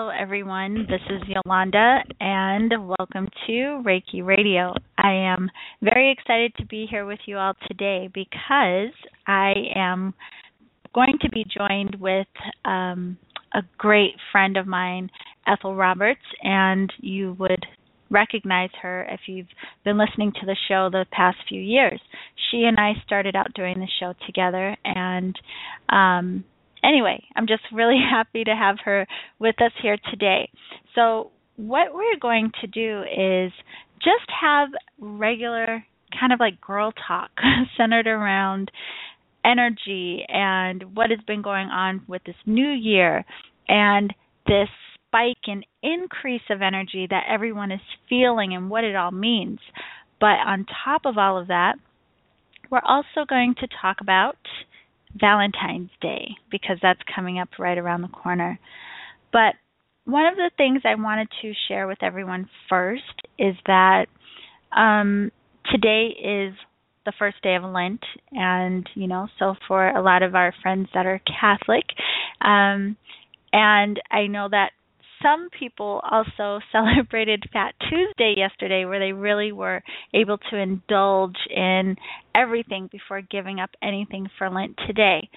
Hello, everyone. This is Yolanda, and welcome to Reiki Radio. I am very excited to be here with you all today because I am going to be joined with um, a great friend of mine, Ethel Roberts, and you would recognize her if you've been listening to the show the past few years. She and I started out doing the show together, and um, anyway, I'm just really happy to have her with us here today. So, what we're going to do is just have regular kind of like girl talk centered around energy and what has been going on with this new year and this spike and increase of energy that everyone is feeling and what it all means. But on top of all of that, we're also going to talk about Valentine's Day because that's coming up right around the corner. But one of the things I wanted to share with everyone first is that um, today is the first day of Lent, and you know, so for a lot of our friends that are Catholic, um, and I know that some people also celebrated Fat Tuesday yesterday, where they really were able to indulge in everything before giving up anything for Lent today.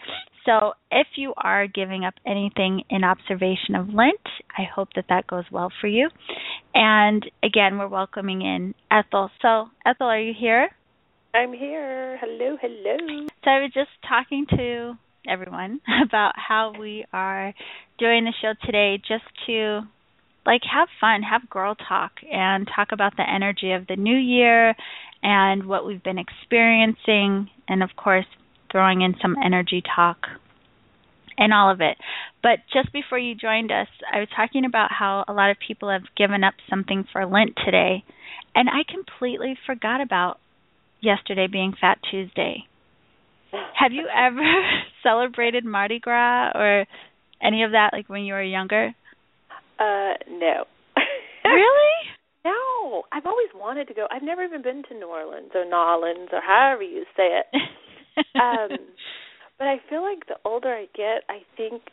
So, if you are giving up anything in observation of Lent, I hope that that goes well for you. And again, we're welcoming in Ethel. So, Ethel, are you here? I'm here. Hello, hello. So, I was just talking to everyone about how we are doing the show today just to like have fun, have girl talk and talk about the energy of the new year and what we've been experiencing and of course throwing in some energy talk and all of it. But just before you joined us, I was talking about how a lot of people have given up something for Lent today, and I completely forgot about yesterday being Fat Tuesday. Have you ever celebrated Mardi Gras or any of that like when you were younger? Uh, no. really? No. I've always wanted to go. I've never even been to New Orleans or Nolans or however you say it. um, but I feel like the older I get, I think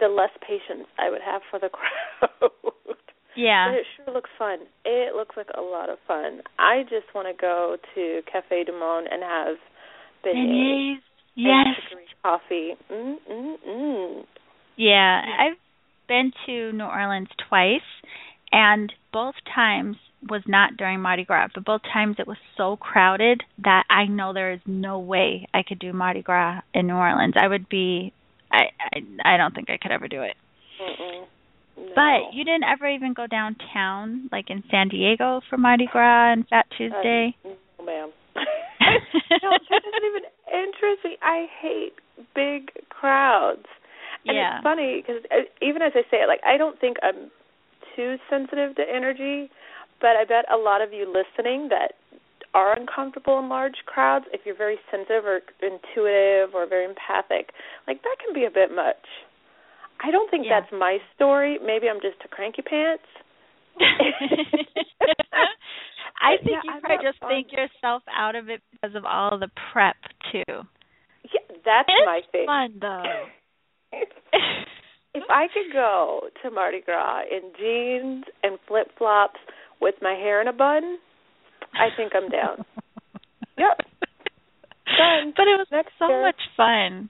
the less patience I would have for the crowd. Yeah. But it sure looks fun. It looks like a lot of fun. I just want to go to Cafe du Monde and have beignets. Yes. coffee. Mm mm mm. Yeah, I've been to New Orleans twice, and both times was not during Mardi Gras, but both times it was so crowded that I know there is no way I could do Mardi Gras in New Orleans. I would be, I I, I don't think I could ever do it. No. But you didn't ever even go downtown, like in San Diego for Mardi Gras and Fat Tuesday. Uh, no, ma'am. no, that doesn't even interest me. I hate big crowds. And yeah. it's funny because uh, even as I say it, like I don't think I'm too sensitive to energy, but I bet a lot of you listening that are uncomfortable in large crowds, if you're very sensitive or intuitive or very empathic, like that can be a bit much. I don't think Yeah. that's my story. Maybe I'm just a cranky pants. I think Yeah, you probably just fun. think yourself out of it because of all the prep too. Yeah, that's it's my thing. fun though. if I could go to Mardi Gras in jeans and flip flops with my hair in a bun, I think I'm down. Yep. Done. But it was Next so year. much fun.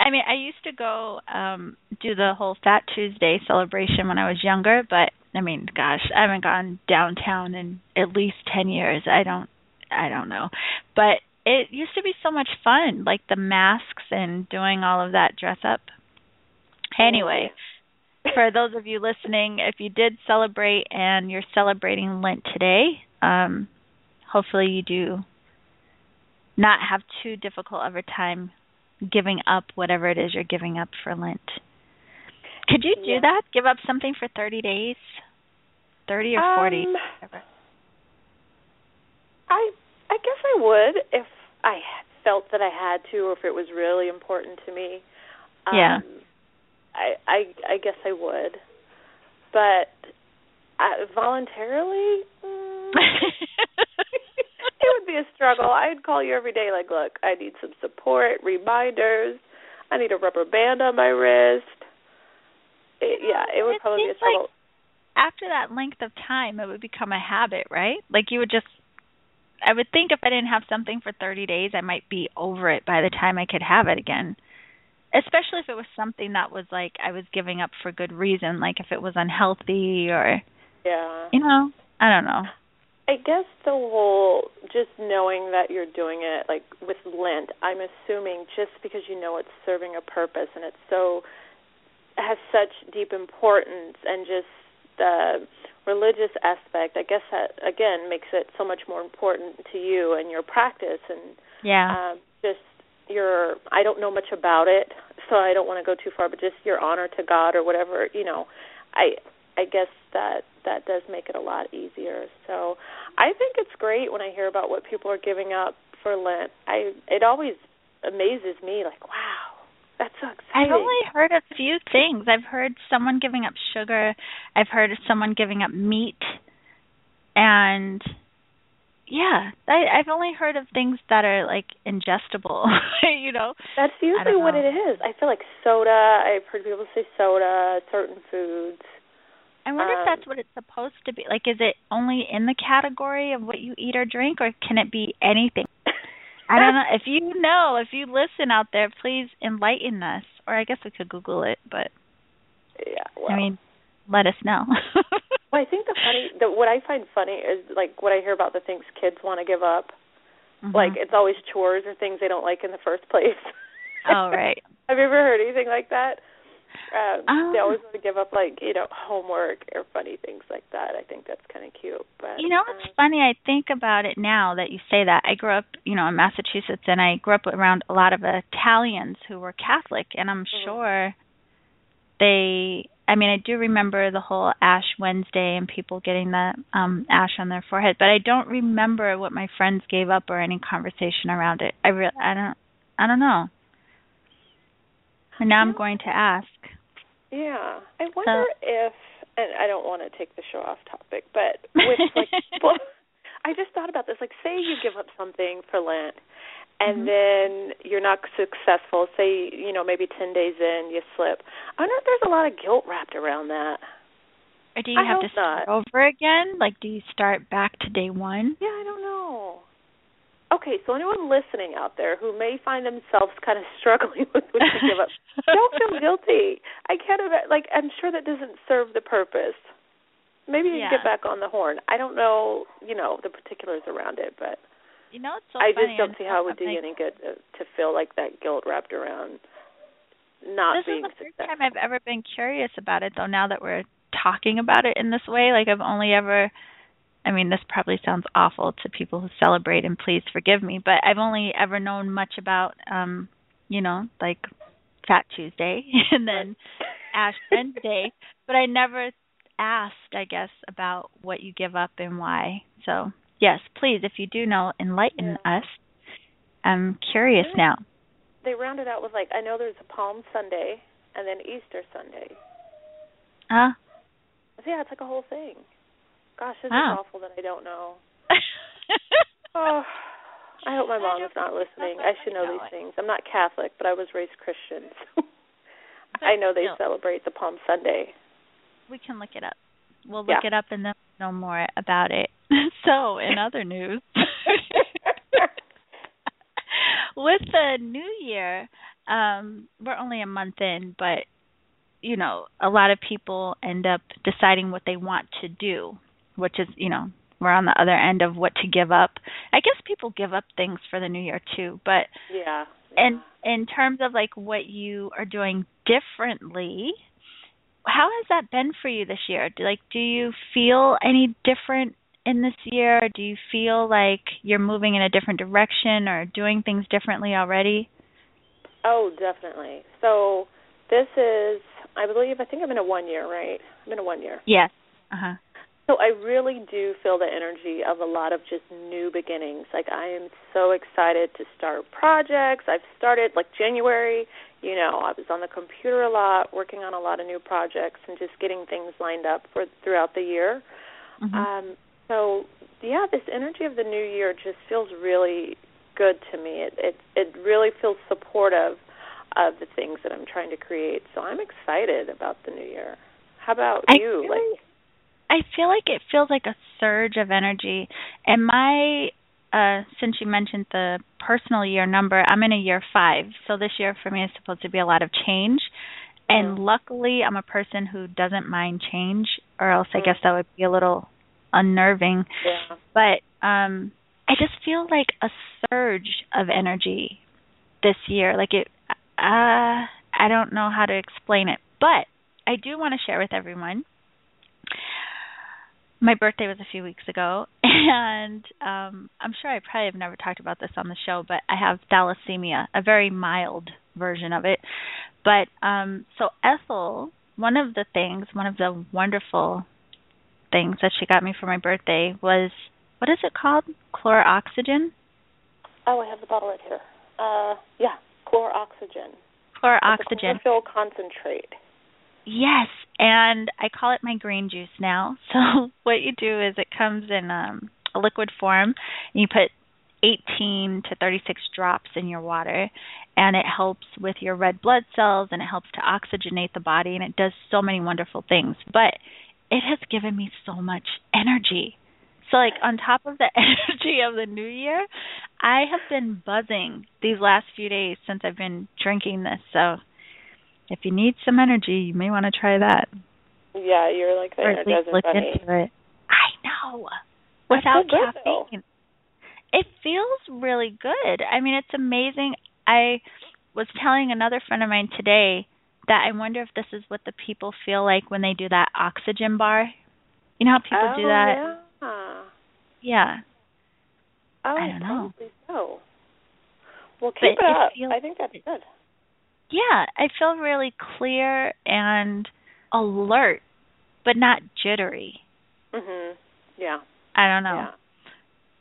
I mean, I used to go um do the whole Fat Tuesday celebration when I was younger, but I mean, gosh, I haven't gone downtown in at least 10 years. I don't I don't know. But it used to be so much fun, like the masks and doing all of that dress up. Anyway, for those of you listening, if you did celebrate and you're celebrating Lent today, um, hopefully you do not have too difficult of a time giving up whatever it is you're giving up for Lent. Could you do Yeah. that? Give up something for 30 days? 30 or 40? Um. I I guess I would if I felt that I had to or if it was really important to me. Um, Yeah. I I I guess I would. But I, voluntarily mm, it would be a struggle. I'd call you every day like, "Look, I need some support, reminders. I need a rubber band on my wrist." it, yeah, it would it probably be a struggle. Like after that length of time, it would become a habit, right? Like you would just. I would think if I didn't have something for 30 days, I might be over it by the time I could have it again. Especially if it was something that was like I was giving up for good reason, like if it was unhealthy or yeah. You know, I don't know. I guess the whole just knowing that you're doing it like with Lent, I'm assuming just because you know it's serving a purpose and it's so has such deep importance and just the religious aspect, I guess that again makes it so much more important to you and your practice and yeah. um just your I don't know much about it, so I don't want to go too far, but just your honor to God or whatever, you know. I I guess that that does make it a lot easier. So I think it's great when I hear about what people are giving up for Lent. I it always amazes me like, wow, that's so exciting. I've only heard a few things. I've heard someone giving up sugar. I've heard of someone giving up meat. And yeah, I I've only heard of things that are like ingestible, you know. That's usually what it is. I feel like soda, I've heard people say soda, certain foods. I wonder Um, if that's what it's supposed to be. Like, is it only in the category of what you eat or drink, or can it be anything? I don't know. If you know, if you listen out there, please enlighten us. Or I guess we could Google it, but Yeah, well. I mean, let us know. Well, I think the funny, the what I find funny is like what I hear about the things kids want to give up. Mhm. Like it's always chores or things they don't like in the first place. oh right. Have you ever heard anything like that? Um, they Um, always want to give up like you know homework or funny things like that. I think that's kind of cute. But You know what's um, funny? I think about it now that you say that. I grew up, you know, in Massachusetts, and I grew up around a lot of Italians who were Catholic, and I'm Mhm. sure they. I mean, I do remember the whole Ash Wednesday and people getting the um ash on their forehead, but I don't remember what my friends gave up or any conversation around it. I really, I don't, I don't know. And now I'm going to ask. Yeah, I wonder So- if, and I don't want to take the show off topic, but with like, I just thought about this. Like, say you give up something for Lent, and Mhm. then you're not successful. Say, you know, maybe ten days in, you slip. I wonder if there's a lot of guilt wrapped around that. Or do you I have to start not. over again? Like, do you start back to day one? Yeah, I don't know. Okay, so anyone listening out there who may find themselves kind of struggling with when you give up, don't feel guilty. I can't imagine. Like, I'm sure that doesn't serve the purpose. Maybe you Yeah. can get back on the horn. I don't know, you know, the particulars around it, but You know, it's so I funny. just don't see how it would do you any good to, to feel like that guilt wrapped around not This being is the first time I've ever been curious about it, though. Now that we're talking about it in this way, like I've only ever. I mean, this probably sounds awful to people who celebrate, and please forgive me, but I've only ever known much about, um, you know, like Fat Tuesday and then Ash Wednesday, but I never asked, I guess, about what you give up and why. So, yes, please, if you do know, enlighten us. I'm curious Really? now. they round it out with like I know there's a Palm Sunday and then Easter Sunday. Huh? Yeah, it's like a whole thing. Gosh, this Wow. is awful that I don't know. Oh, I hope my mom is not listening. I should know these things. I'm not Catholic, but I was raised Christian. So I know they celebrate the Palm Sunday. We can look it up. We'll Yeah. look it up and then know more about it. so, in other news, with the new year, um, we're only a month in, but you know, a lot of people end up deciding what they want to do, which is, you know, we're on the other end of what to give up. I guess people give up things for the new year too, but yeah. and in terms of like what you are doing differently how has that been for you this year do like do you feel any different in this year do you feel like you're moving in a different direction or doing things differently already Oh, definitely. So this is, I believe, I think I'm in a one year, right? I'm in a one year. yes uh-huh So I really do feel the energy of a lot of just new beginnings. Like I am so excited to start projects. I've started like January, you know, I was on the computer a lot, working on a lot of new projects and just getting things lined up for throughout the year. Mhm. Um so yeah, this energy of the new year just feels really good to me. It it it really feels supportive of the things that I'm trying to create. So I'm excited about the new year. How about I you? feel Like I feel like it feels like a surge of energy. And my uh since you mentioned the personal year number, I'm in a year 5. So this year for me is supposed to be a lot of change. And Mm. luckily I'm a person who doesn't mind change or else I Mm. guess that would be a little unnerving. yeah. But um I just feel like a surge of energy this year. Like it uh I don't know how to explain it. But I do want to share with everyone my birthday was a few weeks ago and um I'm sure I probably have never talked about this on the show, but I have thalassemia, a very mild version of it. But um so Ethel, one of the things, one of the wonderful things that she got me for my birthday was what is it called? Chloroxygen? Oh, I have the bottle right here. Uh, yeah, chloroxygen. Chloroxygen. Chlorophyll concentrate. Yes, and I call it my green juice now. So what you do is it comes in um, a liquid form. And you put 18 to 36 drops in your water, and it helps with your red blood cells and it helps to oxygenate the body, and it does so many wonderful things. But it has given me so much energy. So like on top of the energy of the new year, I have been buzzing these last few days since I've been drinking this. So if you need some energy, you may want to try that. Yeah, you're like the Or at least look Bunny. into it. I know. Without so though. caffeine. It feels really good. I mean, it's amazing. I was telling another friend of mine today that I wonder if this is what the people feel like when they do that oxygen bar. You know how people oh, do that? Yeah. Yeah. Oh, I don't know. so. Well, keep But it it up. feels- I think that's good. Yeah, I feel really clear and alert, but not jittery. Mhm. Yeah. I don't know.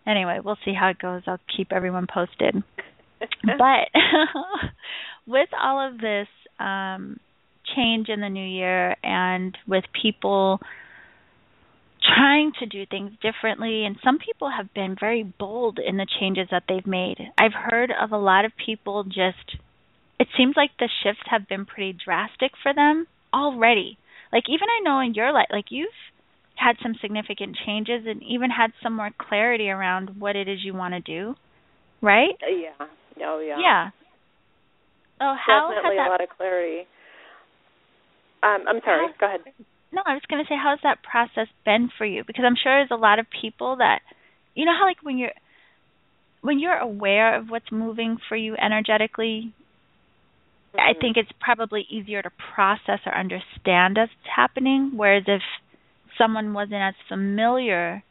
Anyway, we'll see how it goes. I'll keep everyone posted. But with all of this um, change in the new year and with people trying to do things differently and some people have been very bold in the changes that they've made. I've heard of a lot of people just it seems like the shifts have been pretty drastic for them already. Like even I know in your life like you've had some significant changes and even had some more clarity around what it is you want to do, right? yeah. Oh, yeah. Yeah. Oh, how Definitely has a lot of clarity. Um, I'm sorry. How- Go ahead. No, I was going to say, how's that process been for you? Because I'm sure there's a lot of people that, you know, how like when you're when you're aware of what's moving for you energetically, I Mhm. think it's probably easier to process or understand as it's happening. Whereas if someone wasn't as familiar,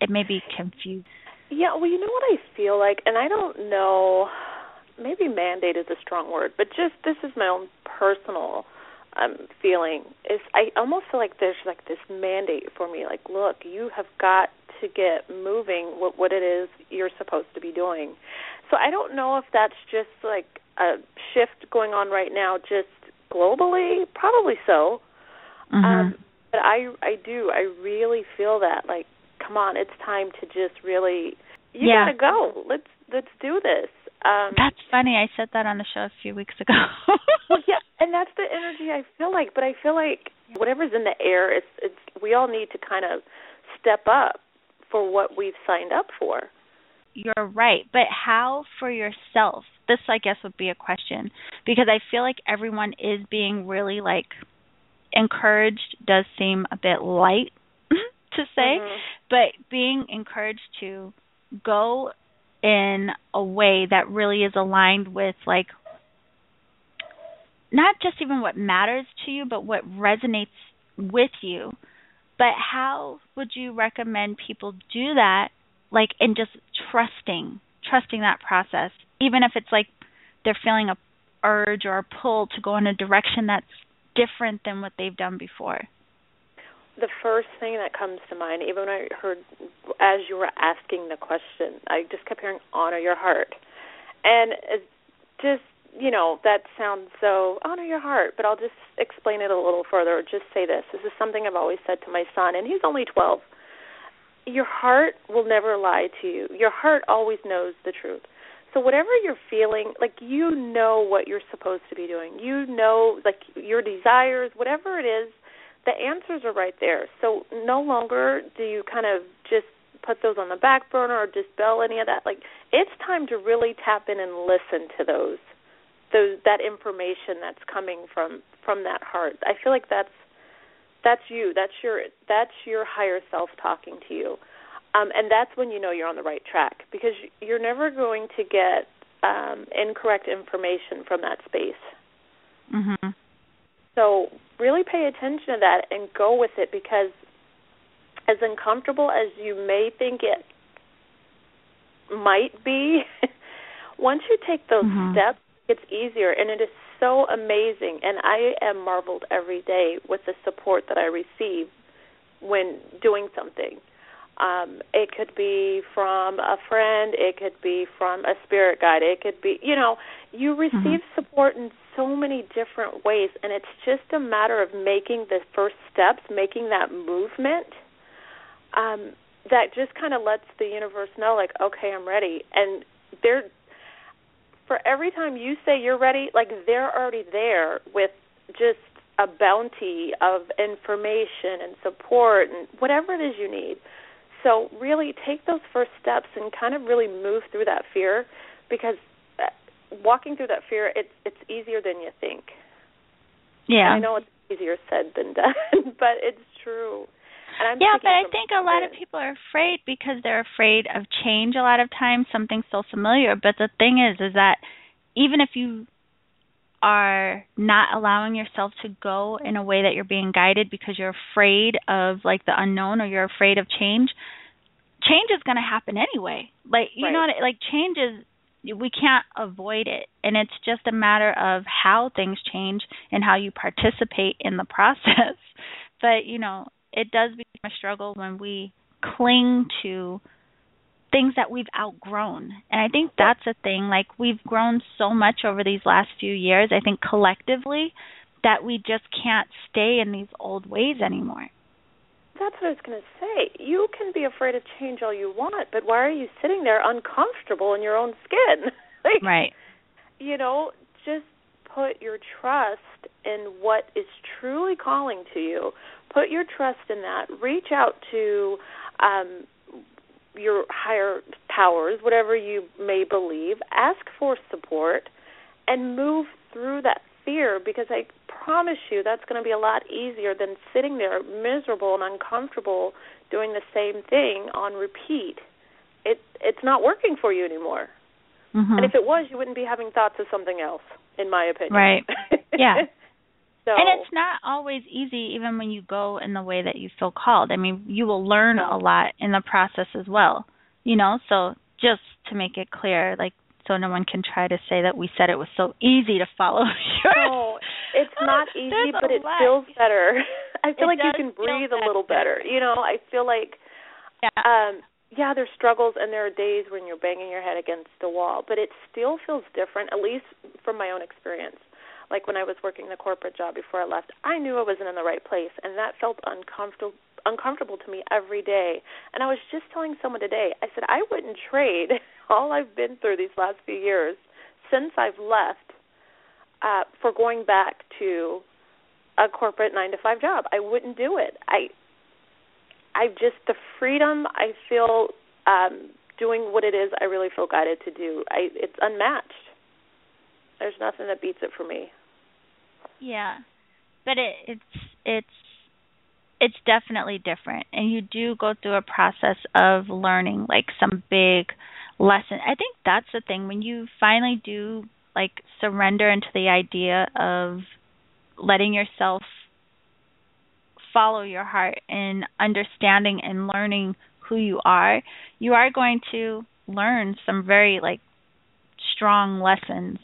it may be confused. Yeah, well, you know what I feel like, and I don't know, maybe mandate is a strong word, but just this is my own personal um feeling is I almost feel like there's like this mandate for me like look, you have got to get moving what what it is you're supposed to be doing. So I don't know if that's just like a shift going on right now just globally, probably so. Mhm. Um, but I I do I really feel that like come on it's time to just really you Yeah. gotta go let's let's do this um That's funny. I said that on the show a few weeks ago. well, yeah and that's the energy I feel like but I feel like whatever's in the air it's it's we all need to kind of step up for what we've signed up for You're right, but how for yourself? This I guess would be a question because I feel like everyone is being really like encouraged does seem a bit light to say, Mhm. but being encouraged to go in a way that really is aligned with like not just even what matters to you but what resonates with you but how would you recommend people do that like and just trusting trusting that process even if it's like they're feeling a urge or a pull to go in a direction that's different than what they've done before the first thing that comes to mind, even when I heard as you were asking the question, I just kept hearing honor your heart. And just, you know, that sounds so honor your heart, but I'll just explain it a little further. Just say this. This is something I've always said to my son, and he's only 12. Your heart will never lie to you. Your heart always knows the truth. So whatever you're feeling, like you know what you're supposed to be doing. You know like your desires, whatever it is, the answers are right there. So no longer do you kind of just put those on the back burner or dispel any of that. Like it's time to really tap in and listen to those those that information that's coming from from that heart. I feel like that's that's you. That's your that's your higher self talking to you. Um, and that's when you know you're on the right track because you're never going to get um, incorrect information from that space. Mhm. So really pay attention to that and go with it because as uncomfortable as you may think it might be, once you take those mm-hmm. steps, it's easier and it is so amazing and I am marveled every day with the support that I receive when doing something. Um, it could be from a friend, it could be from a spirit guide, it could be, you know, you receive mm-hmm. support in so many different ways, and it's just a matter of making the first steps, making that movement. Um, that just kind of lets the universe know, like, okay, I'm ready. And they're for every time you say you're ready, like they're already there with just a bounty of information and support and whatever it is you need. So really take those first steps and kind of really move through that fear because uh, walking through that fear it's it's easier than you think. Yeah. I know it's easier said than done, but it's true. yeah, but I think a lot of people are afraid because they're afraid of change a lot of times, something so familiar. But the thing is is that even if you are not allowing yourself to go in a way that you're being guided because you're afraid of like the unknown or you're afraid of change change is going to happen anyway. Like you right. know what like change is we can't avoid it. And it's just a matter of how things change and how you participate in the process. But you know it does become a struggle when we cling to things that we've outgrown. And I think that's a thing. Like we've grown so much over these last few years, I think collectively, that we just can't stay in these old ways anymore. That's what I was going to say. You can be afraid of change all you want, but why are you sitting there uncomfortable in your own skin? like, right. You know, just put your trust in what is truly calling to you. Put your trust in that. Reach out to um, your higher powers, whatever you may believe, ask for support and move through that fear because I promise you that's going to be a lot easier than sitting there miserable and uncomfortable doing the same thing on repeat. It it's not working for you anymore. Mm-hmm. And if it was, you wouldn't be having thoughts of something else, in my opinion. Right. Yeah. So, and it's not always easy even when you go in the way that you feel called. I mean, you will learn a lot in the process as well. You know, so just to make it clear, like so no one can try to say that we said it was so easy to follow yours. No, it's not easy, but it lot. feels better. I feel it like you can breathe a little better. You know, I feel like yeah. um yeah, there's struggles and there are days when you're banging your head against the wall, but it still feels different, at least from my own experience like when I was working the corporate job before I left, I knew I wasn't in the right place, and that felt uncomfortable uncomfortable to me every day. And I was just telling someone today, I said I wouldn't trade all I've been through these last few years since I've left uh for going back to a corporate 9 to 5 job. I wouldn't do it. I I just the freedom I feel um doing what it is I really feel guided to do. I it's unmatched. There's nothing that beats it for me. Yeah, but it, it's it's it's definitely different, and you do go through a process of learning like some big lesson. I think that's the thing when you finally do like surrender into the idea of letting yourself follow your heart and understanding and learning who you are, you are going to learn some very like strong lessons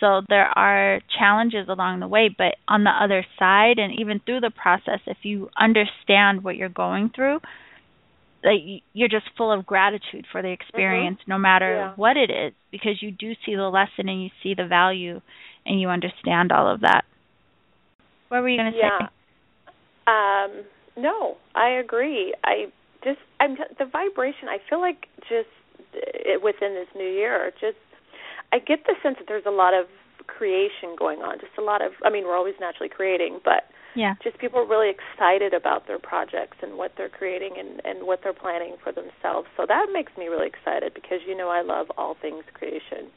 so there are challenges along the way, but on the other side and even through the process, if you understand what you're going through, like you're just full of gratitude for the experience mm-hmm. no matter yeah. what it is because you do see the lesson and you see the value and you understand all of that. What were you going to yeah. say? Um no, I agree. I just I'm the vibration I feel like just uh, within this new year just I get the sense that there's a lot of creation going on, just a lot of I mean, we're always naturally creating, but yeah. Just people are really excited about their projects and what they're creating and and what they're planning for themselves. So that makes me really excited because you know I love all things creation.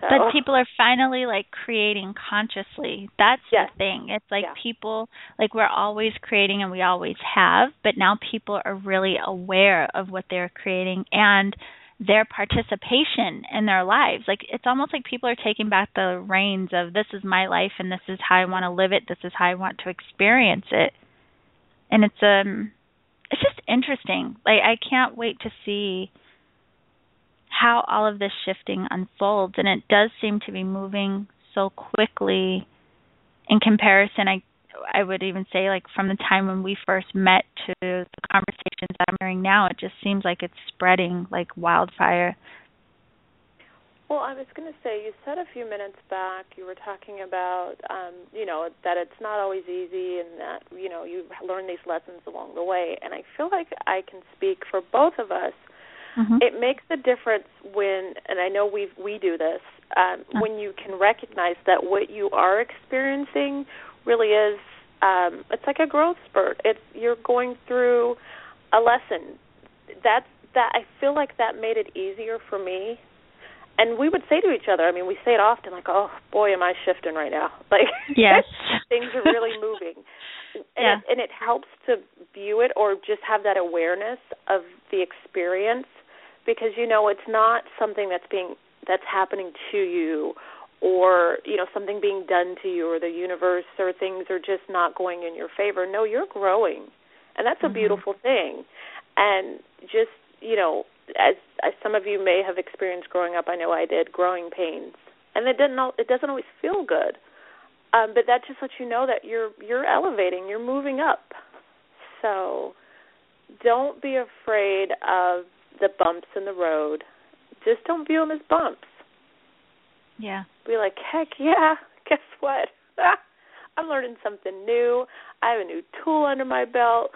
So. But people are finally like creating consciously. That's yes. the thing. It's like yeah. people like we're always creating and we always have, but now people are really aware of what they're creating and their participation in their lives. Like it's almost like people are taking back the reins of this is my life and this is how I want to live it, this is how I want to experience it. And it's um it's just interesting. Like I can't wait to see how all of this shifting unfolds and it does seem to be moving so quickly in comparison I I would even say like from the time when we first met to the conversations that I'm hearing now, it just seems like it's spreading like wildfire. Well, I was going to say, you said a few minutes back, you were talking about, um, you know, that it's not always easy and that, you know, you learn these lessons along the way. And I feel like I can speak for both of us. Mm-hmm. It makes a difference when, and I know we we do this, um, when you can recognize that what you are experiencing really is um it's like a growth spurt. It's you're going through a lesson. That that i feel like that made it easier for me. And we would say to each other i mean we say it often like oh boy am i shifting right now. Like yes. things are really moving. And yeah. it, and it helps to view it or just have that awareness of the experience because you know it's not something that's being that's happening to you or you know something being done to you or the universe or things are just not going in your favor. No you're growing. And that's mm-hmm. a beautiful thing. And just you know as as some of you may have experienced growing up i know i did growing pains. And it doesn't it doesn't always feel good. Um but that just lets you know that you're you're elevating you're moving up. So don't be afraid of the bumps in the road. Just don't view them as bumps yeah. Be like, heck yeah, guess what? I'm learning something new. I have a new tool under my belt.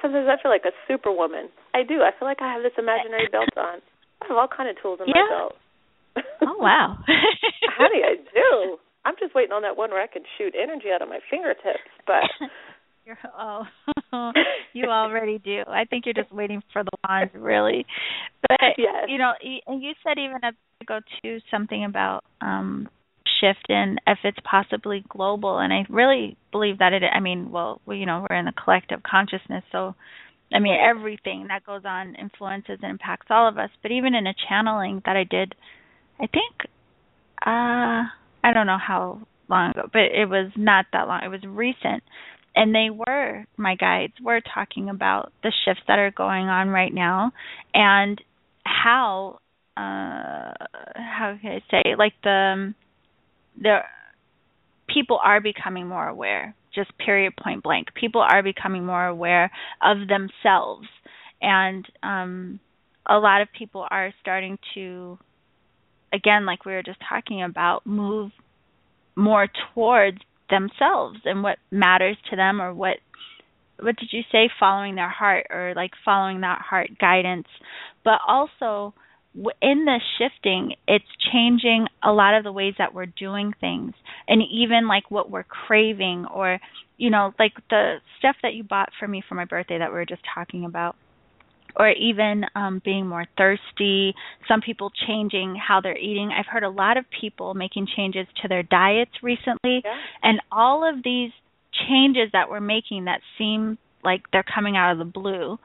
Sometimes I feel like a superwoman. I do. I feel like I have this imaginary belt on. I have all kind of tools in yeah. my belt. oh wow. How do I do. I'm just waiting on that one where I can shoot energy out of my fingertips, but you're, oh, you already do. I think you're just waiting for the wand, really. But yes. you know, and you said even a go to something about um shift and if it's possibly global and I really believe that it I mean, well, we, you know, we're in the collective consciousness, so I mean, everything that goes on influences and impacts all of us. But even in a channeling that I did, I think, uh, I don't know how long ago, but it was not that long. It was recent, and they were my guides were talking about the shifts that are going on right now, and how uh how can I say like the the people are becoming more aware just period point blank. People are becoming more aware of themselves. And um a lot of people are starting to again like we were just talking about move more towards themselves and what matters to them or what what did you say following their heart or like following that heart guidance. But also in the shifting, it's changing a lot of the ways that we're doing things, and even like what we're craving, or you know, like the stuff that you bought for me for my birthday that we were just talking about, or even um, being more thirsty. Some people changing how they're eating. I've heard a lot of people making changes to their diets recently, yeah. and all of these changes that we're making that seem like they're coming out of the blue.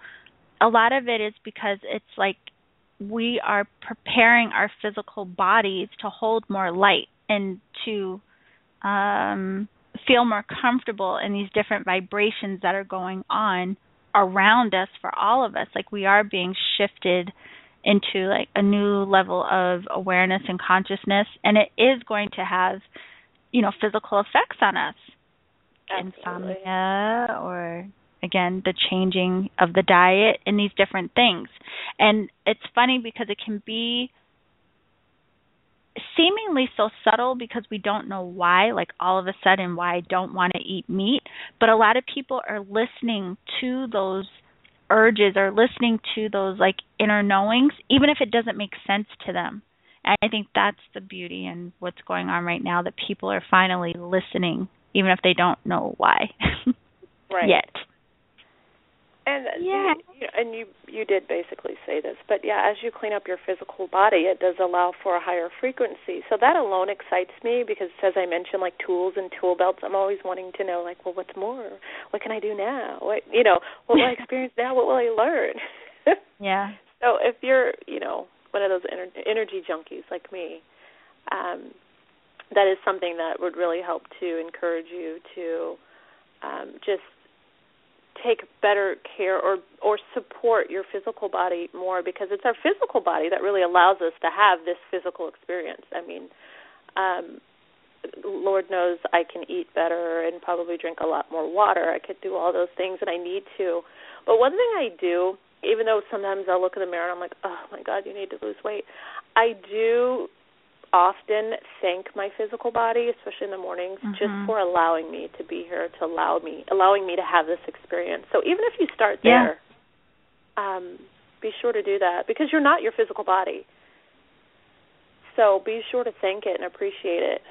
A lot of it is because it's like we are preparing our physical bodies to hold more light and to um, feel more comfortable in these different vibrations that are going on around us for all of us like we are being shifted into like a new level of awareness and consciousness and it is going to have you know physical effects on us Absolutely. insomnia or again the changing of the diet and these different things and it's funny because it can be seemingly so subtle because we don't know why like all of a sudden why I don't want to eat meat but a lot of people are listening to those urges or listening to those like inner knowings even if it doesn't make sense to them And I think that's the beauty and what's going on right now that people are finally listening, even if they don't know why right. yet. And yeah, you, and you you did basically say this, but yeah, as you clean up your physical body, it does allow for a higher frequency. So that alone excites me because, as I mentioned, like tools and tool belts, I'm always wanting to know, like, well, what's more? What can I do now? What you know, what will I experience now? What will I learn? yeah. So if you're, you know, one of those ener- energy junkies like me, um, that is something that would really help to encourage you to um, just take better care or or support your physical body more because it's our physical body that really allows us to have this physical experience. I mean, um Lord knows I can eat better and probably drink a lot more water. I could do all those things and I need to. But one thing I do, even though sometimes I'll look in the mirror and I'm like, "Oh my god, you need to lose weight." I do often thank my physical body, especially in the mornings, mm-hmm. just for allowing me to be here, to allow me, allowing me to have this experience. So even if you start there, yeah. um, be sure to do that because you're not your physical body. So be sure to thank it and appreciate it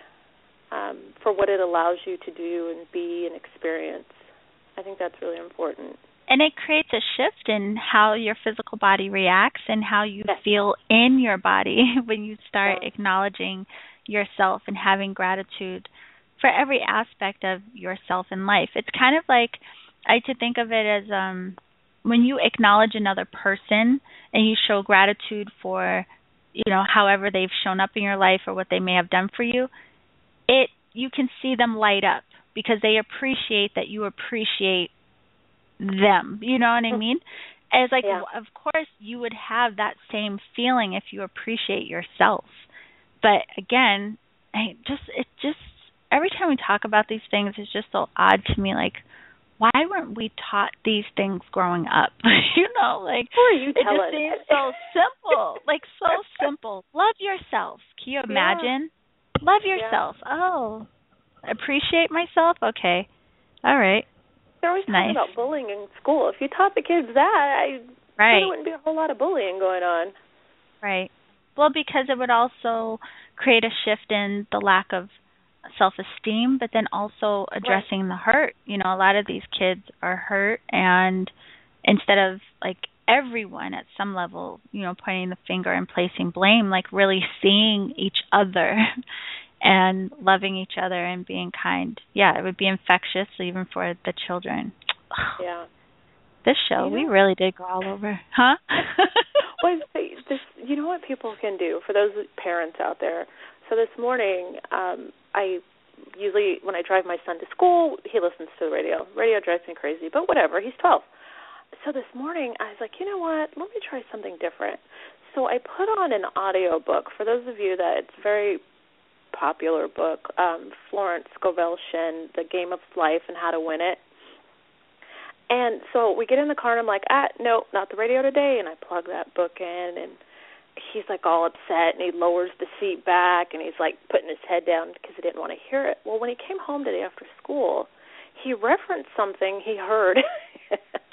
um, for what it allows you to do and be and experience. I think that's really important and it creates a shift in how your physical body reacts and how you yes. feel in your body when you start yeah. acknowledging yourself and having gratitude for every aspect of yourself in life. It's kind of like I to think of it as um when you acknowledge another person and you show gratitude for you know however they've shown up in your life or what they may have done for you, it you can see them light up because they appreciate that you appreciate them. You know what I mean? And it's like, yeah. of course, you would have that same feeling if you appreciate yourself. But again, I just it just every time we talk about these things, it's just so odd to me. Like, why weren't we taught these things growing up? you know, like you it just seems so simple, like so simple. Love yourself. Can you imagine? Yeah. Love yourself. Yeah. Oh, appreciate myself. Okay, all right. They're always nice. talking about bullying in school. If you taught the kids that, I right. there wouldn't be a whole lot of bullying going on. Right. Well, because it would also create a shift in the lack of self-esteem, but then also addressing right. the hurt. You know, a lot of these kids are hurt, and instead of like everyone at some level, you know, pointing the finger and placing blame, like really seeing each other and loving each other and being kind. Yeah, it would be infectious even for the children. Yeah. This show, you we really did go all over, huh? well, this, you know what people can do for those parents out there. So this morning, um, I usually when I drive my son to school, he listens to the radio. Radio drives me crazy, but whatever. He's 12. So this morning, I was like, you know what? Let me try something different. So I put on an audio book. For those of you that it's very popular book, um, Florence Scovel Shinn, The Game of Life and How to Win It. And so we get in the car and I'm like, ah, no, not the radio today. And I plug that book in and he's like all upset and he lowers the seat back and he's like putting his head down because he didn't want to hear it. Well, when he came home today after school, he referenced something he heard.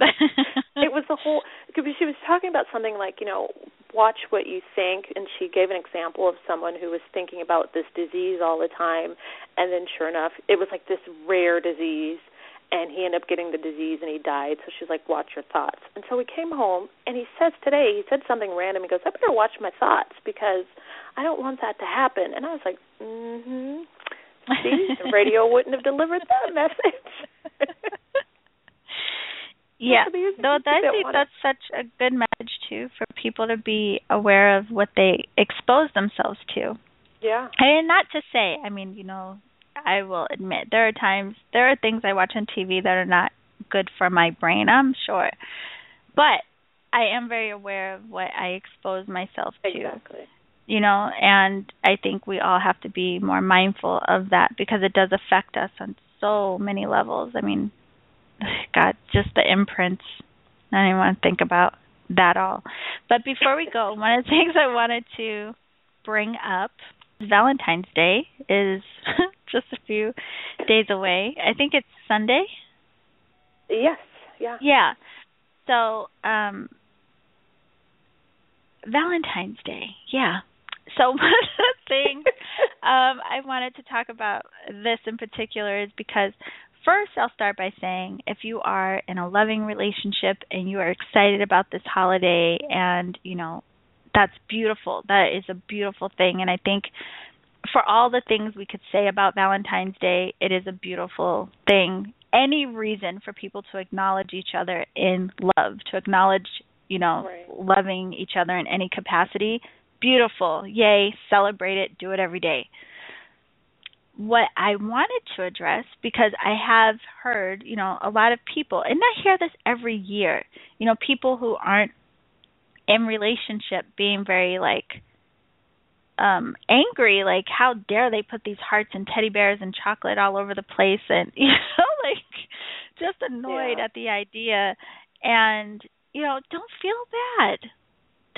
it was the whole because she was talking about something like you know watch what you think. And she gave an example of someone who was thinking about this disease all the time. And then sure enough it was like this rare disease. And he ended up getting the disease and he died. So she's like watch your thoughts. And so we came home and he says today he said something random. He goes i better watch my thoughts because i don't want that to happen. And i was like mhm see? The radio wouldn't have delivered that message. Yeah. No i think that's such a good message too for people to be aware of what they expose themselves to. Yeah. And not to say i mean you know i will admit there are times there are things i watch on tv that are not good for my brain i'm sure. But i am very aware of what i expose myself to. Exactly. You know and i think we all have to be more mindful of that because it does affect us on so many levels. I mean god just the imprints i don't even want to think about that all. But before we go one of the things i wanted to bring up valentine's day is just a few days away. I think it's sunday? Yes yeah. Yeah. So um valentine's day yeah. So one of the things um, I wanted to talk about this in particular is because first I'll start by saying if you are in a loving relationship and you are excited about this holiday and you know that's beautiful. That is a beautiful thing and I think for all the things we could say about Valentine's Day, it is a beautiful thing. Any reason for people to acknowledge each other in love, to acknowledge, you know, right. loving each other in any capacity, beautiful. Yay, celebrate it, do it every day. What I wanted to address, because I have heard, you know, a lot of people, and I hear this every year, you know, people who aren't in relationship being very like, um angry like how dare they put these hearts and teddy bears and chocolate all over the place and you know like just annoyed yeah. at the idea and you know don't feel bad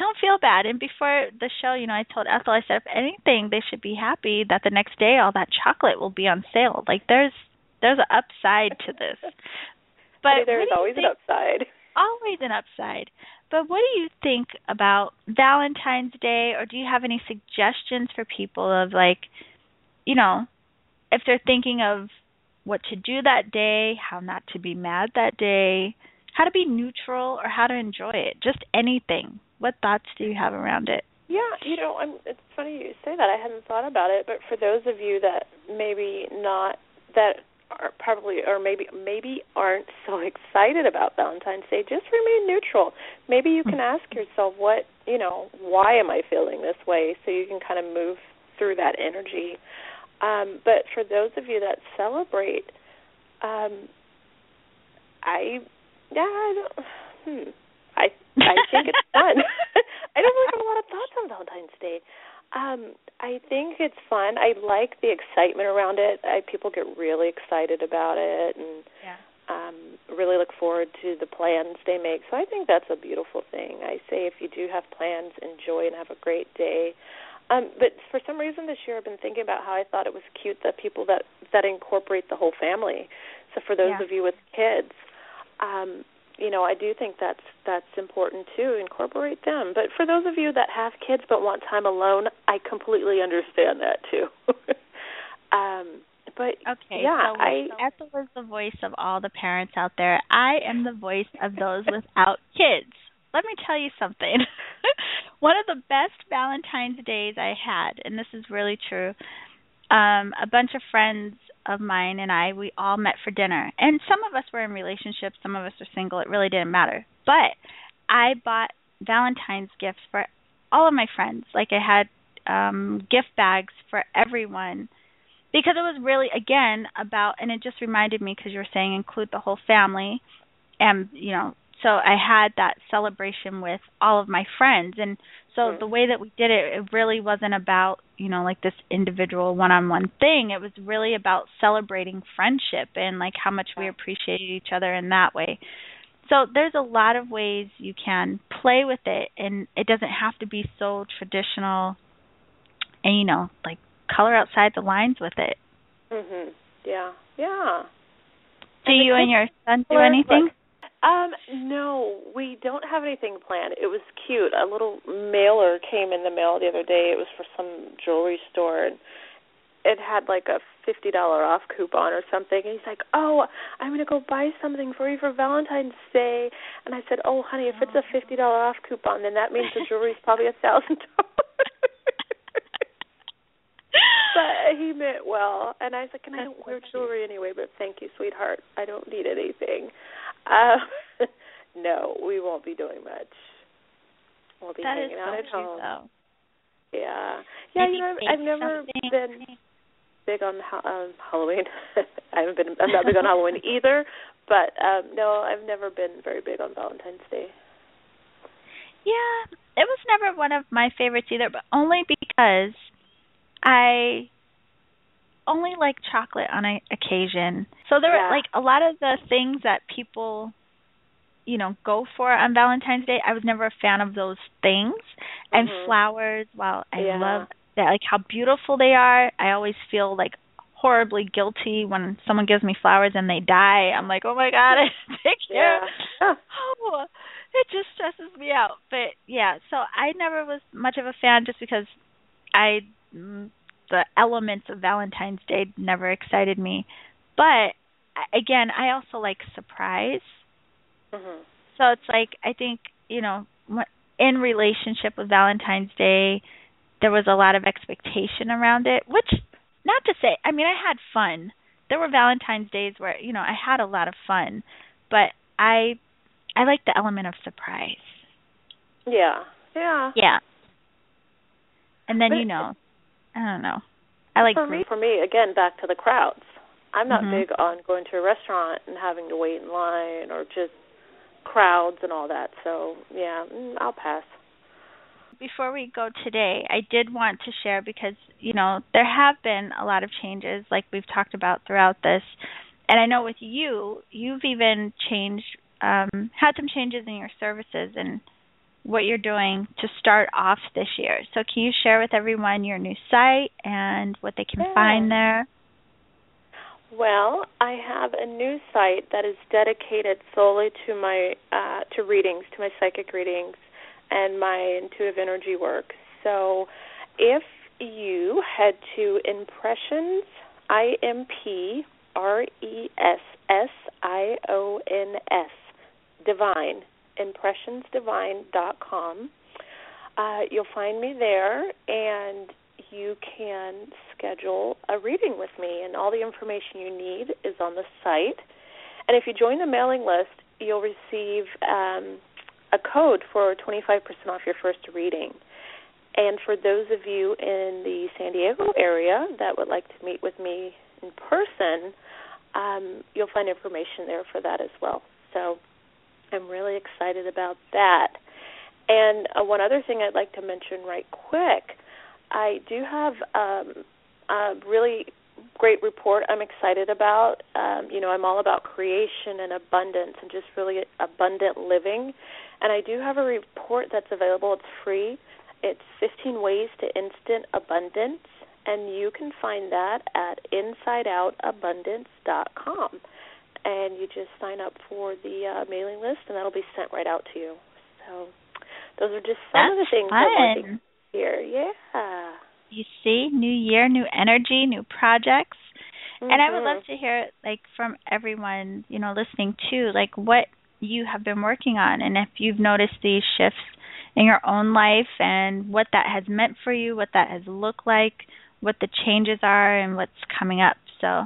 don't feel bad and before the show you know i told ethel i said if anything they should be happy that the next day all that chocolate will be on sale like there's there's an upside to this but there's always think? an upside always an upside but what do you think about Valentine's Day, or do you have any suggestions for people of like, you know, if they're thinking of what to do that day, how not to be mad that day, how to be neutral, or how to enjoy it? Just anything. What thoughts do you have around it? Yeah, you know, I'm, it's funny you say that. I hadn't thought about it, but for those of you that maybe not that are probably or maybe maybe aren't so excited about Valentine's Day, just remain neutral. Maybe you can ask yourself what, you know, why am I feeling this way so you can kind of move through that energy. Um, but for those of you that celebrate, um, I yeah, I don't hmm. I think it's fun. I don't really have a lot of thoughts on Valentine's Day. Um, I think it's fun. I like the excitement around it. I, people get really excited about it and yeah. um really look forward to the plans they make. So I think that's a beautiful thing. I say if you do have plans, enjoy and have a great day. Um, but for some reason this year I've been thinking about how I thought it was cute that people that that incorporate the whole family. So for those yeah. of you with kids, um, you know, I do think that's that's important too. Incorporate them. But for those of you that have kids but want time alone, I completely understand that too. um, but okay, yeah, so I Ethel is the voice of all the parents out there. I am the voice of those without kids. Let me tell you something. One of the best Valentine's days I had, and this is really true. Um, a bunch of friends of mine and I, we all met for dinner. And some of us were in relationships, some of us were single. It really didn't matter. But I bought Valentine's gifts for all of my friends. Like I had um gift bags for everyone because it was really again about and it just reminded me because you were saying include the whole family and you know so I had that celebration with all of my friends and so mm-hmm. the way that we did it it really wasn't about you know like this individual one-on-one thing. It was really about celebrating friendship and like how much we appreciated each other in that way. So there's a lot of ways you can play with it and it doesn't have to be so traditional and you know like color outside the lines with it. Mhm yeah. Yeah. Do you and your son do anything um, no, we don't have anything planned. It was cute. A little mailer came in the mail the other day. It was for some jewelry store and it had like a fifty dollar off coupon or something and he's like, Oh, I'm gonna go buy something for you for Valentine's Day and I said, Oh honey, if it's a fifty dollar off coupon then that means the jewelry's probably a thousand dollars But he meant well and I was like, And I don't wear jewelry anyway, but thank you, sweetheart. I don't need anything. Uh, no, we won't be doing much. We'll be that hanging out so at home. Though. Yeah, yeah. Maybe you know, I've, I've never something. been big on um, Halloween. I haven't been. I'm not big on Halloween either. But um no, I've never been very big on Valentine's Day. Yeah, it was never one of my favorites either, but only because I only like chocolate on a occasion. So there yeah. were like a lot of the things that people you know go for on Valentine's Day. I was never a fan of those things. And Mhm. flowers, while I Yeah. love that like how beautiful they are, I always feel like horribly guilty when someone gives me flowers and they die. I'm like, "Oh my god, I take care." Yeah. Oh, it just stresses me out. But yeah, so I never was much of a fan just because I the elements of Valentine's Day never excited me. But again, I also like surprise. Mm-hmm. So it's like I think, you know, in relationship with Valentine's Day, there was a lot of expectation around it, which not to say, I mean, I had fun. There were Valentine's days where, you know, I had a lot of fun, but I I like the element of surprise. Yeah. Yeah. Yeah. And then, but you know, I don't know. I like for me, for me again back to the crowds. I'm not mm-hmm. big on going to a restaurant and having to wait in line or just crowds and all that. So, yeah, mm, I'll pass. Before we go today, I did want to share because, you know, there have been a lot of changes like we've talked about throughout this. And I know with you, you've even changed um had some changes in your services and what you're doing to start off this year. So, can you share with everyone your new site and what they can yeah. find there? Well, I have a new site that is dedicated solely to my uh, to readings, to my psychic readings, and my intuitive energy work. So, if you head to impressions, I M P R E S S I O N S, divine impressionsdivine.com. Uh, you'll find me there, and you can schedule a reading with me, and all the information you need is on the site. And if you join the mailing list, you'll receive um, a code for 25% off your first reading. And for those of you in the San Diego area that would like to meet with me in person, um, you'll find information there for that as well. So I'm really excited about that. And uh, one other thing I'd like to mention right quick I do have um, a really great report I'm excited about. Um, you know, I'm all about creation and abundance and just really abundant living. And I do have a report that's available. It's free. It's 15 Ways to Instant Abundance. And you can find that at insideoutabundance.com and you just sign up for the uh, mailing list, and that'll be sent right out to you. So those are just some That's of the things fun. that we're here. Yeah. You see, new year, new energy, new projects. Mm-hmm. And I would love to hear like from everyone, you know, listening too, like what you have been working on and if you've noticed these shifts in your own life and what that has meant for you, what that has looked like, what the changes are and what's coming up. So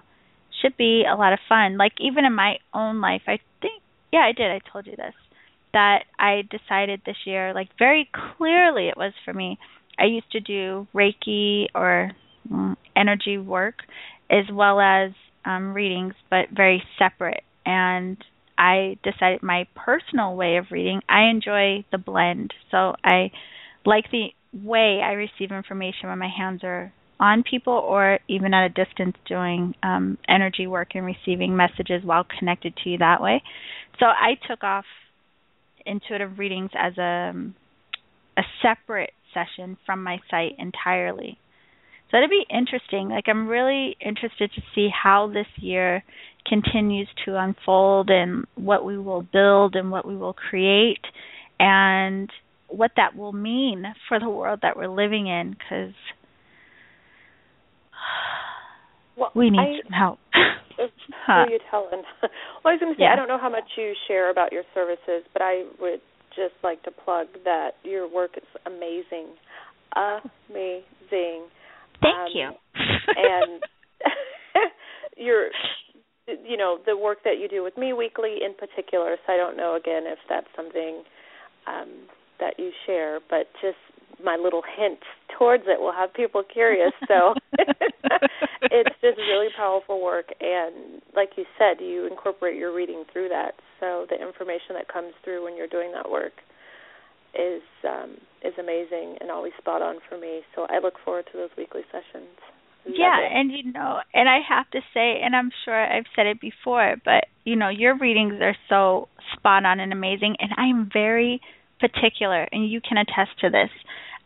should be a lot of fun. Like even in my own life, I think yeah, I did. I told you this that I decided this year, like very clearly, it was for me. I used to do Reiki or um, energy work as well as um, readings, but very separate. And I decided my personal way of reading, I enjoy the blend. So I like the way I receive information when my hands are on people or even at a distance doing um, energy work and receiving messages while connected to you that way. So I took off intuitive readings as a a separate session from my site entirely. So it'd be interesting. Like I'm really interested to see how this year continues to unfold and what we will build and what we will create and what that will mean for the world that we're living in because well, we need I, some help. huh. Who you telling? well, I was going to say yeah. I don't know how much you share about your services, but I would just like to plug that your work is amazing, amazing. Thank um, you. and your, you know, the work that you do with me weekly in particular. So I don't know again if that's something um, that you share, but just my little hint towards it will have people curious. So it's just really powerful work, and like you said, you incorporate your reading through that. So the information that comes through when you're doing that work is um, is amazing and always spot on for me. So I look forward to those weekly sessions. Love yeah, it. and you know, and I have to say, and I'm sure I've said it before, but you know, your readings are so spot on and amazing, and I am very particular, and you can attest to this.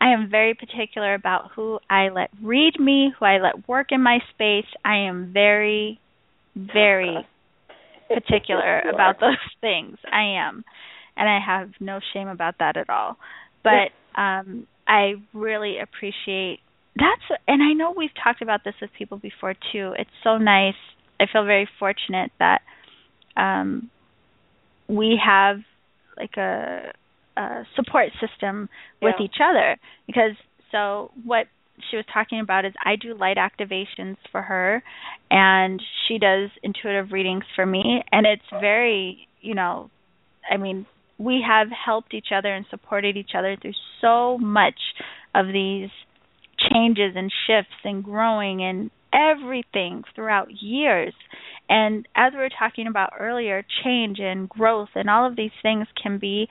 I am very particular about who I let read me, who I let work in my space. I am very, very particular about those things. I am. And I have no shame about that at all. But um I really appreciate that's and I know we've talked about this with people before too. It's so nice. I feel very fortunate that um we have like a, support system with Yeah. each other because so what she was talking about is I do light activations for her and she does intuitive readings for me and it's very, you know, I mean, we have helped each other and supported each other through so much of these changes and shifts and growing and everything throughout years. And as we were talking about earlier, change and growth and all of these things can be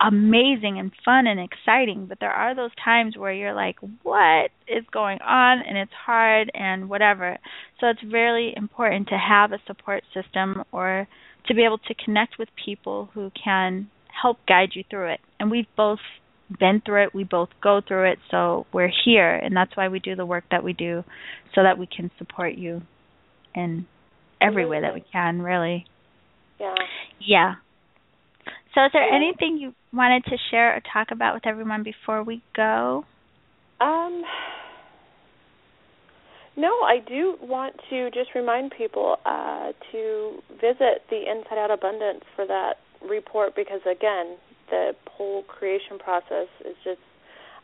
amazing and fun and exciting, but there are those times where you're like, what is going on? And it's hard and whatever. So it's really important to have a support system or to be able to connect with people who can help guide you through it. And we've both been through it, we both go through it, so we're here and that's why we do the work that we do so that we can support you in every way that we can, really. Yeah. Yeah. So is there anything you wanted to share or talk about with everyone before we go? Um no, I do want to just remind people uh, to visit the Inside Out Abundance for that report because, again, the whole creation process is just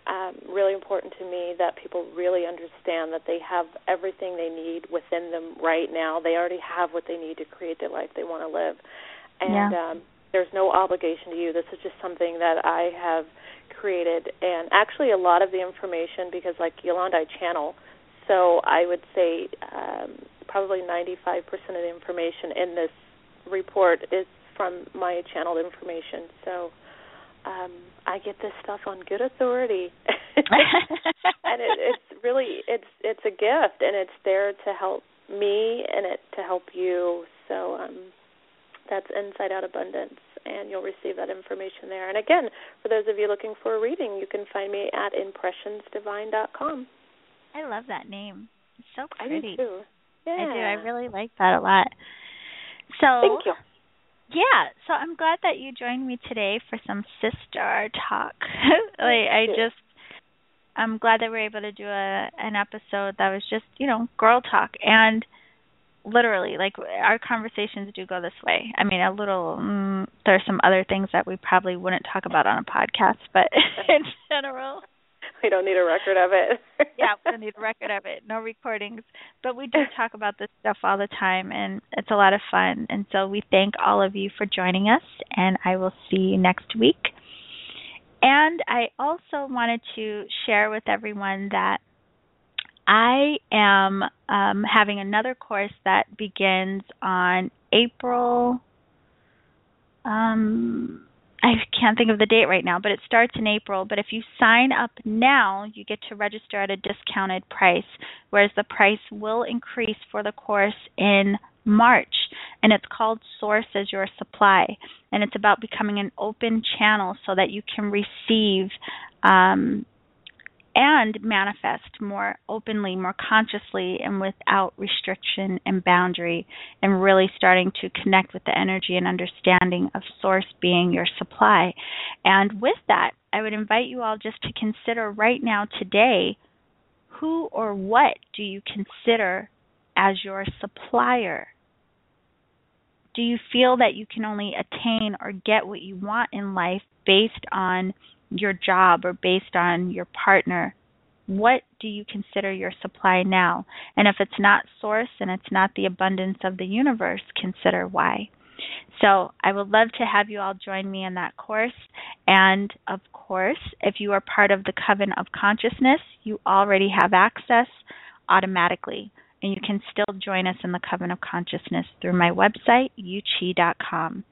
um, really important to me that people really understand that they have everything they need within them right now. They already have what they need to create the life they want to live. And Yeah. um, there's no obligation to you. This is just something that I have created. And actually, a lot of the information, because like Yolanda, I channel, so I would say um, probably 95% of the information in this report is from my channeled information. So um, I get this stuff on good authority, and it, it's really it's it's a gift, and it's there to help me and it to help you. So um, that's Inside Out Abundance, and you'll receive that information there. And again, for those of you looking for a reading, you can find me at impressionsdivine.com. I love that name. It's so pretty. I do too. Yeah. I do. I really like that a lot. So Thank you. Yeah, so I'm glad that you joined me today for some sister talk. like I just I'm glad that we are able to do a an episode that was just, you know, girl talk and literally like our conversations do go this way. I mean, a little mm, there's some other things that we probably wouldn't talk about on a podcast, but in general, We don't need a record of it. yeah, we don't need a record of it, no recordings. But we do talk about this stuff all the time, and it's a lot of fun. And so we thank all of you for joining us, and I will see you next week. And I also wanted to share with everyone that I am um, having another course that begins on April. Um, I can't think of the date right now, but it starts in April. But if you sign up now, you get to register at a discounted price, whereas the price will increase for the course in March. And it's called Source as Your Supply. And it's about becoming an open channel so that you can receive um, and manifest more openly, more consciously, and without restriction and boundary, and really starting to connect with the energy and understanding of Source being your supply. And with that, I would invite you all just to consider right now, today, who or what do you consider as your supplier? Do you feel that you can only attain or get what you want in life based on your job or based on your partner, what do you consider your supply now? And if it's not source and it's not the abundance of the universe, consider why. So I would love to have you all join me in that course. And of course, if you are part of the Coven of Consciousness, you already have access automatically. And you can still join us in the Coven of Consciousness through my website, yewchi.com.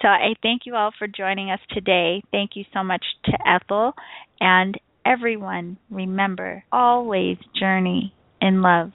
So I thank you all for joining us today. Thank you so much to Ethel and everyone. Remember, always journey in love.